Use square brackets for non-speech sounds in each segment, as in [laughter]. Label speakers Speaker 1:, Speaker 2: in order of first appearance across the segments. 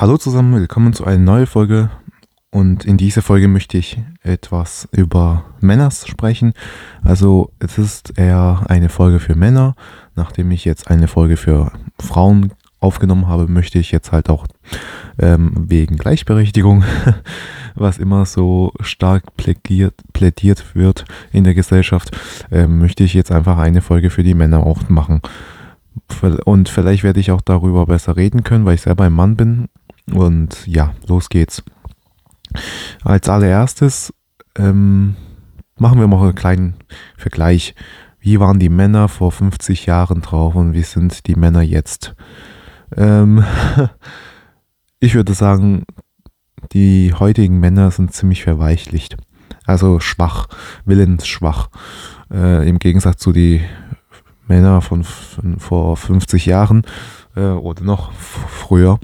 Speaker 1: Hallo zusammen, willkommen zu einer neuen Folge. Und in dieser Folge möchte ich etwas über Männers sprechen. Also es ist eher eine Folge für Männer. Nachdem ich jetzt eine Folge für Frauen aufgenommen habe, möchte ich jetzt halt auch ähm, wegen Gleichberechtigung, [laughs] was immer so stark plädiert, plädiert wird in der Gesellschaft, ähm, möchte ich jetzt einfach eine Folge für die Männer auch machen. Und vielleicht werde ich auch darüber besser reden können, weil ich selber ein Mann bin und ja, los geht's. Als allererstes ähm, machen wir mal einen kleinen Vergleich. Wie waren die Männer vor 50 Jahren drauf und wie sind die Männer jetzt? Ähm, [laughs] ich würde sagen, die heutigen Männer sind ziemlich verweichlicht. Also schwach, willensschwach. Äh, Im Gegensatz zu die Männer von, von vor 50 Jahren äh, oder noch früher.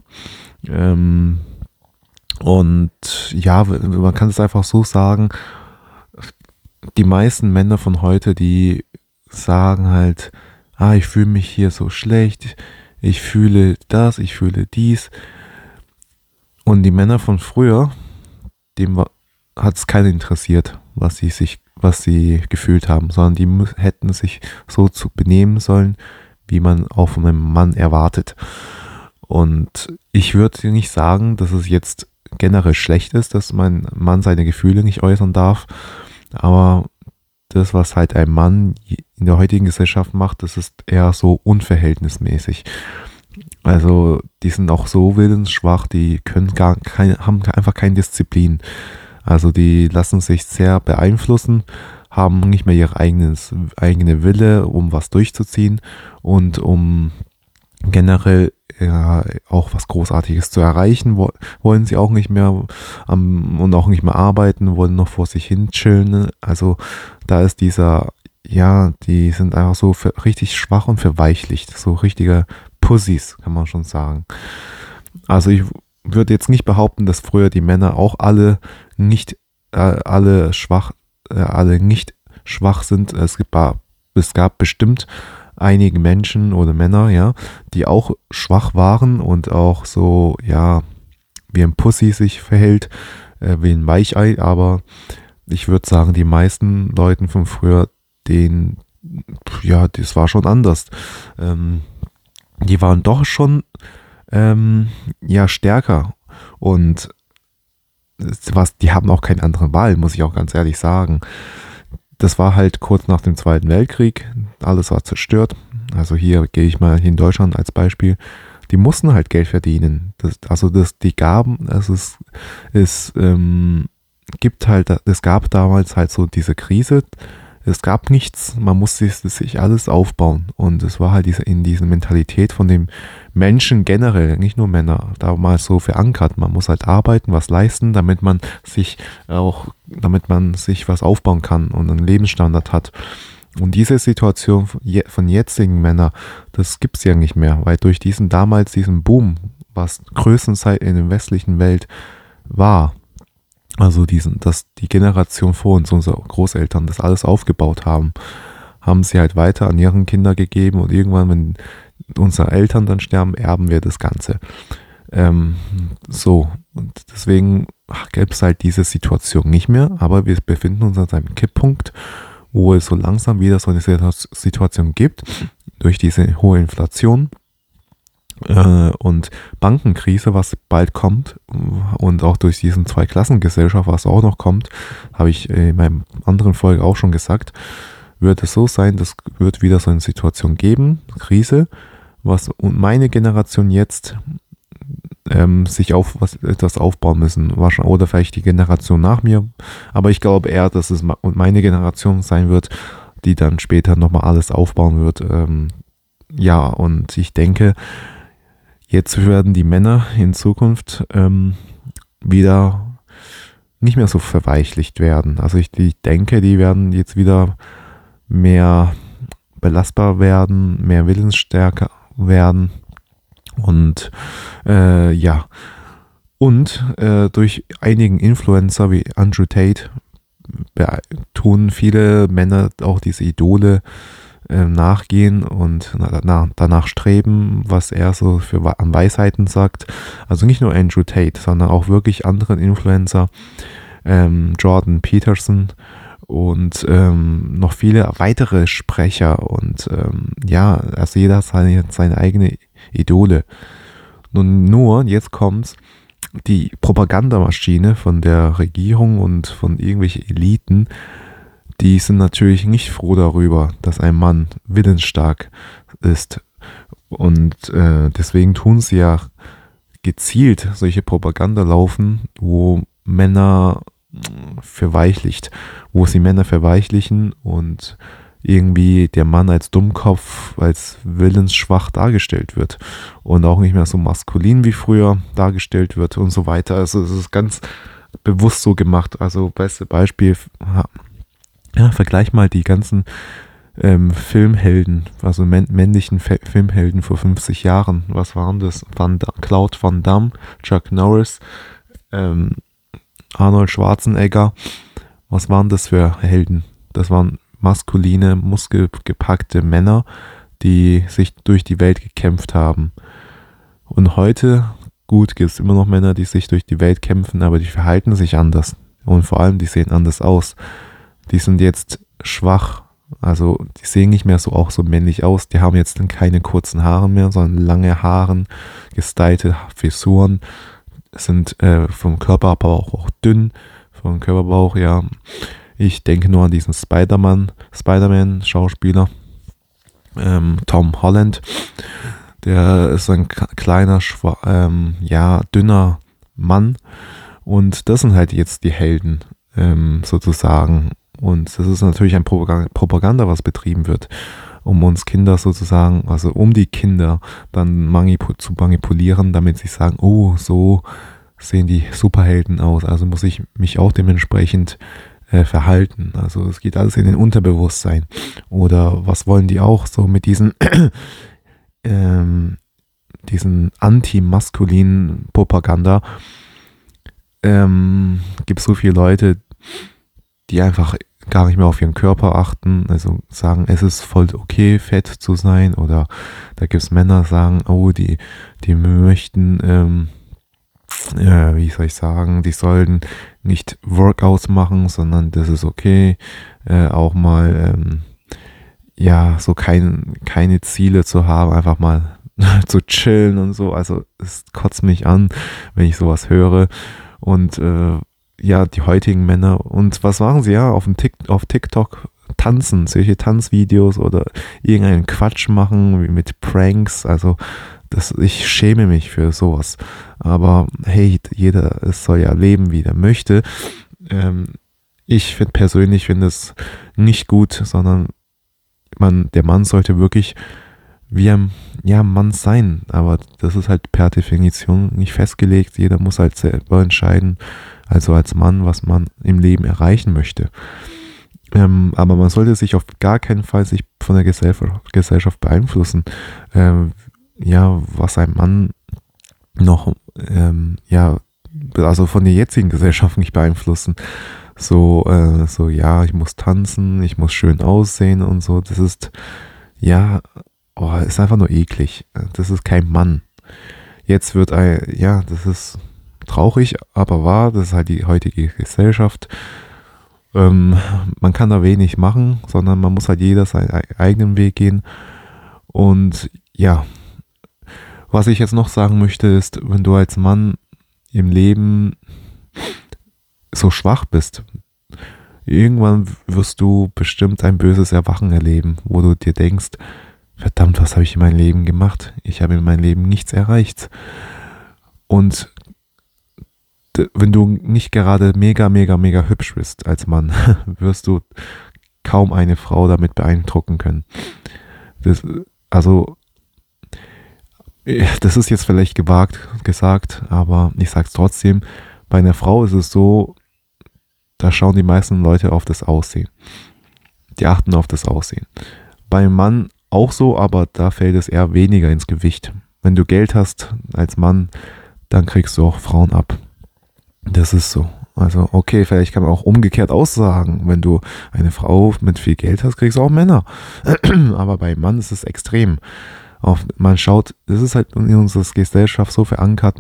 Speaker 1: Ähm, und ja, man kann es einfach so sagen, die meisten Männer von heute, die sagen halt, ah, ich fühle mich hier so schlecht, ich fühle das, ich fühle dies. Und die Männer von früher, dem hat es keinen interessiert, was sie sich, was sie gefühlt haben, sondern die hätten sich so zu benehmen sollen, wie man auch von einem Mann erwartet. Und ich würde nicht sagen, dass es jetzt generell schlecht ist, dass mein Mann seine Gefühle nicht äußern darf. Aber das, was halt ein Mann in der heutigen Gesellschaft macht, das ist eher so unverhältnismäßig. Also die sind auch so willensschwach, die können gar kein, haben einfach keine Disziplin. Also die lassen sich sehr beeinflussen, haben nicht mehr ihre eigenes, eigene Wille, um was durchzuziehen und um generell ja, auch was Großartiges zu erreichen, wollen sie auch nicht mehr ähm, und auch nicht mehr arbeiten, wollen noch vor sich hin chillen. Also da ist dieser, ja, die sind einfach so für, richtig schwach und verweichlicht, so richtige Pussys, kann man schon sagen. Also ich würde jetzt nicht behaupten, dass früher die Männer auch alle nicht, äh, alle schwach, äh, alle nicht schwach sind. Es, gibt, es gab bestimmt einigen Menschen oder Männer, ja, die auch schwach waren und auch so, ja, wie ein Pussy sich verhält, äh, wie ein Weichei, aber ich würde sagen, die meisten Leuten von früher, den, ja, das war schon anders. Ähm, die waren doch schon, ähm, ja, stärker. Und was, die haben auch keine andere Wahl, muss ich auch ganz ehrlich sagen das war halt kurz nach dem Zweiten Weltkrieg. Alles war zerstört. Also hier gehe ich mal in Deutschland als Beispiel. Die mussten halt Geld verdienen. Das, also das, die gaben, also es, es ähm, gibt halt, es gab damals halt so diese Krise es gab nichts, man musste sich alles aufbauen. Und es war halt diese, in dieser Mentalität von dem Menschen generell, nicht nur Männer, damals so verankert. Man muss halt arbeiten, was leisten, damit man sich auch, damit man sich was aufbauen kann und einen Lebensstandard hat. Und diese Situation von jetzigen Männern, das gibt es ja nicht mehr, weil durch diesen damals diesen Boom, was größtenteils in der westlichen Welt war, also diesen, dass die Generation vor uns, unsere Großeltern, das alles aufgebaut haben, haben sie halt weiter an ihren Kinder gegeben und irgendwann, wenn unsere Eltern dann sterben, erben wir das Ganze. Ähm, so, und deswegen gäbe es halt diese Situation nicht mehr, aber wir befinden uns an einem Kipppunkt, wo es so langsam wieder so eine Situation gibt, durch diese hohe Inflation äh, und Bankenkrise, was bald kommt und auch durch diesen Zweiklassengesellschaft, was auch noch kommt, habe ich in meiner anderen Folge auch schon gesagt, wird es so sein, das wird wieder so eine Situation geben, Krise, was und meine Generation jetzt ähm, sich auf was etwas aufbauen müssen, oder vielleicht die Generation nach mir, aber ich glaube eher, dass es meine Generation sein wird, die dann später nochmal alles aufbauen wird. Ähm, ja, und ich denke, Jetzt werden die Männer in Zukunft ähm, wieder nicht mehr so verweichlicht werden. Also ich, ich denke, die werden jetzt wieder mehr belastbar werden, mehr willensstärker werden und äh, ja und äh, durch einigen Influencer wie Andrew Tate tun viele Männer auch diese Idole äh, nachgehen und na, danach streben, was er so für an Weisheiten sagt. Also nicht nur Andrew Tate, sondern auch wirklich andere Influencer, ähm, Jordan Peterson und ähm, noch viele weitere Sprecher und ähm, ja, also jeder hat seine, seine eigene Idole. Nun nur, jetzt kommt's, die Propagandamaschine von der Regierung und von irgendwelchen Eliten, die sind natürlich nicht froh darüber, dass ein Mann willensstark ist. Und äh, deswegen tun sie ja gezielt solche Propaganda laufen, wo Männer verweichlicht, wo sie Männer verweichlichen und irgendwie der Mann als Dummkopf, als willensschwach dargestellt wird und auch nicht mehr so maskulin wie früher dargestellt wird und so weiter. Also es ist ganz bewusst so gemacht. Also beste Beispiel, ja, vergleich mal die ganzen ähm, Filmhelden, also männlichen Fe Filmhelden vor 50 Jahren. Was waren das? Van Cloud Van Damme, Chuck Norris, ähm, Arnold Schwarzenegger. Was waren das für Helden? Das waren maskuline, muskelgepackte Männer, die sich durch die Welt gekämpft haben. Und heute, gut, gibt es immer noch Männer, die sich durch die Welt kämpfen, aber die verhalten sich anders. Und vor allem, die sehen anders aus. Die sind jetzt schwach. Also, die sehen nicht mehr so auch so männlich aus. Die haben jetzt keine kurzen Haare mehr, sondern lange Haare, gestylte Frisuren, sind äh, vom Körper aber auch, dünn, vom Körperbauch, ja. Ich denke nur an diesen Spider-Man, Spider-Man-Schauspieler, ähm, Tom Holland. Der ist ein kleiner, ähm, ja, dünner Mann. Und das sind halt jetzt die Helden, ähm, sozusagen. Und das ist natürlich ein Propaganda, was betrieben wird, um uns Kinder sozusagen, also um die Kinder dann zu manipulieren, damit sie sagen, oh, so sehen die Superhelden aus. Also muss ich mich auch dementsprechend äh, verhalten. Also es geht alles in den Unterbewusstsein. Oder was wollen die auch so mit diesen, [clears throat] ähm, diesen anti-maskulinen Propaganda? Ähm, gibt so viele Leute, die einfach gar nicht mehr auf ihren Körper achten, also sagen, es ist voll okay, fett zu sein, oder da gibt es Männer, sagen, oh, die, die möchten ähm, äh, wie soll ich sagen, die sollten nicht Workouts machen, sondern das ist okay, äh, auch mal, ähm, ja, so kein, keine Ziele zu haben, einfach mal [laughs] zu chillen und so. Also es kotzt mich an, wenn ich sowas höre. Und äh, ja, die heutigen Männer. Und was machen sie ja auf, dem Tik auf TikTok? Tanzen, solche Tanzvideos oder irgendeinen Quatsch machen, mit Pranks. Also das, ich schäme mich für sowas. Aber hey, jeder soll ja leben, wie er möchte. Ähm, ich finde persönlich finde es nicht gut, sondern man, der Mann sollte wirklich wie ein ja, Mann sein. Aber das ist halt per Definition nicht festgelegt. Jeder muss halt selber entscheiden, also als Mann, was man im Leben erreichen möchte. Ähm, aber man sollte sich auf gar keinen Fall sich von der Gesellschaft, beeinflussen. Ähm, ja, was ein Mann noch, ähm, ja, also von der jetzigen Gesellschaft nicht beeinflussen. So, äh, so, ja, ich muss tanzen, ich muss schön aussehen und so. Das ist, ja, oh, ist einfach nur eklig. Das ist kein Mann. Jetzt wird ein, ja, das ist traurig, aber wahr. Das ist halt die heutige Gesellschaft. Ähm, man kann da wenig machen, sondern man muss halt jeder seinen eigenen Weg gehen. Und ja, was ich jetzt noch sagen möchte, ist, wenn du als Mann im Leben so schwach bist, irgendwann wirst du bestimmt ein böses Erwachen erleben, wo du dir denkst, verdammt, was habe ich in meinem Leben gemacht? Ich habe in meinem Leben nichts erreicht. Und wenn du nicht gerade mega, mega, mega hübsch bist als Mann, [laughs] wirst du kaum eine Frau damit beeindrucken können. Das, also das ist jetzt vielleicht gewagt gesagt, aber ich sage es trotzdem, bei einer Frau ist es so, da schauen die meisten Leute auf das Aussehen. Die achten auf das Aussehen. Beim Mann auch so, aber da fällt es eher weniger ins Gewicht. Wenn du Geld hast als Mann, dann kriegst du auch Frauen ab. Das ist so. Also, okay, vielleicht kann man auch umgekehrt aussagen. Wenn du eine Frau mit viel Geld hast, kriegst du auch Männer. [clears throat] Aber bei Mann ist es extrem. Man schaut, das ist halt in unserer Gesellschaft so verankert,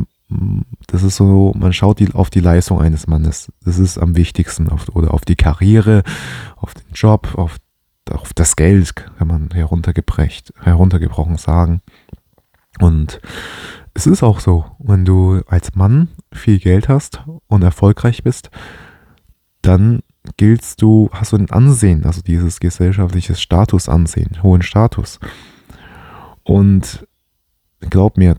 Speaker 1: das ist so, man schaut auf die Leistung eines Mannes. Das ist am wichtigsten. Oder auf die Karriere, auf den Job, auf, auf das Geld, kann man heruntergebrochen sagen. Und es ist auch so, wenn du als Mann viel Geld hast und erfolgreich bist, dann giltst du, hast du ein Ansehen, also dieses gesellschaftliche Statusansehen, hohen Status. Und glaub mir,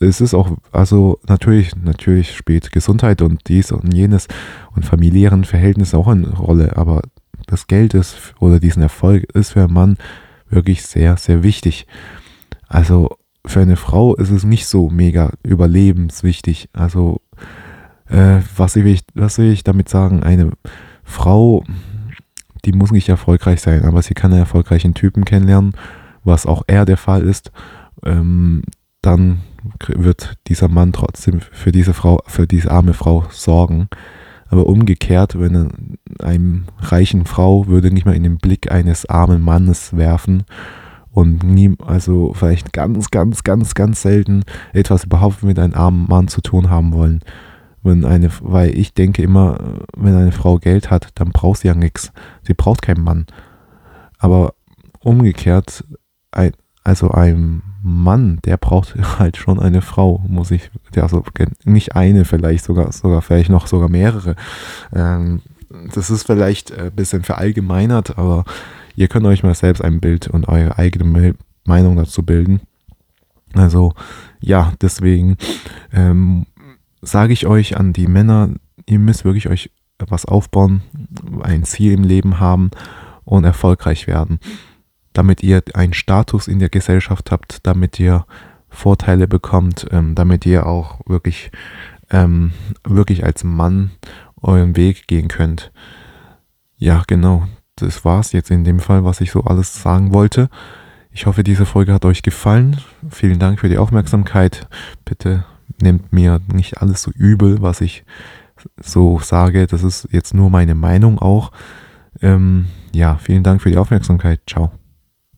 Speaker 1: es ist auch, also natürlich, natürlich spielt Gesundheit und dies und jenes und familiären Verhältnisse auch eine Rolle, aber das Geld ist oder diesen Erfolg ist für einen Mann wirklich sehr, sehr wichtig. Also für eine Frau ist es nicht so mega überlebenswichtig. Also, äh, was, will ich, was will ich damit sagen? Eine Frau, die muss nicht erfolgreich sein, aber sie kann einen erfolgreichen Typen kennenlernen, was auch eher der Fall ist. Ähm, dann wird dieser Mann trotzdem für diese Frau, für diese arme Frau sorgen. Aber umgekehrt, wenn einem reichen Frau würde nicht mal in den Blick eines armen Mannes werfen und nie, also vielleicht ganz, ganz, ganz, ganz selten etwas überhaupt mit einem armen Mann zu tun haben wollen. Wenn eine, weil ich denke immer, wenn eine Frau Geld hat, dann braucht sie ja nichts. Sie braucht keinen Mann. Aber umgekehrt, ein, also ein Mann, der braucht [laughs] halt schon eine Frau, muss ich, also nicht eine vielleicht, sogar, sogar vielleicht noch sogar mehrere. Ähm, das ist vielleicht ein bisschen verallgemeinert, aber Ihr könnt euch mal selbst ein Bild und eure eigene Meinung dazu bilden. Also ja, deswegen ähm, sage ich euch an die Männer, ihr müsst wirklich euch was aufbauen, ein Ziel im Leben haben und erfolgreich werden, damit ihr einen Status in der Gesellschaft habt, damit ihr Vorteile bekommt, ähm, damit ihr auch wirklich, ähm, wirklich als Mann euren Weg gehen könnt. Ja, genau das war es jetzt in dem Fall, was ich so alles sagen wollte. Ich hoffe, diese Folge hat euch gefallen. Vielen Dank für die Aufmerksamkeit. Bitte nehmt mir nicht alles so übel, was ich so sage. Das ist jetzt nur meine Meinung auch. Ähm, ja, vielen Dank für die Aufmerksamkeit. Ciao.